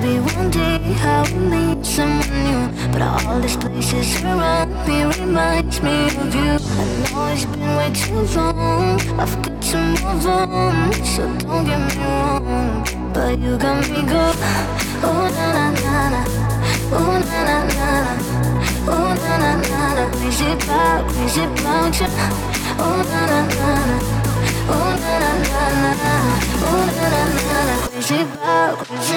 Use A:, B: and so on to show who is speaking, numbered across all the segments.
A: maybe one day I will meet someone new. But all these places around me reminds me of you. I know it's been way too long. I've got to move on, so don't get me wrong. But you got me go. Oh na na na na. Oh na na na na. Oh na na na na. Crazy about, crazy about you. Oh na na na na. Oh na na na na. Oh na na na na. Crazy about, crazy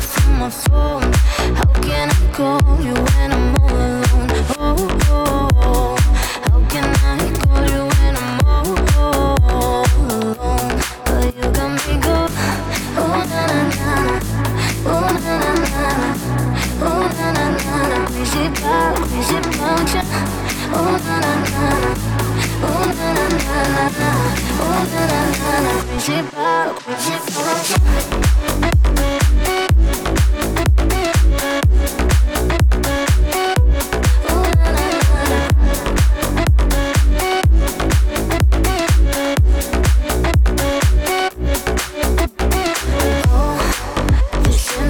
A: from my phone. How can I call you when I'm all alone? Oh, oh, oh. how can I call you when I'm all alone? But you got me go. Oh na na na. Oh na na na. Oh na na na. Crazy about, crazy about you. Oh na na na. Oh na na na. Oh na na na. Crazy about.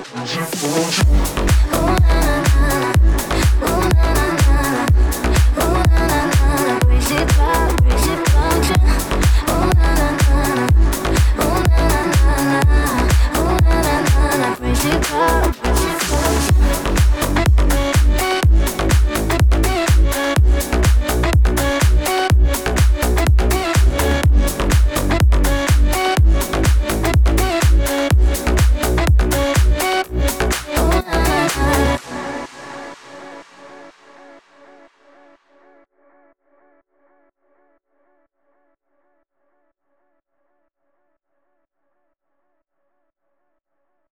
A: Onde for, onde for.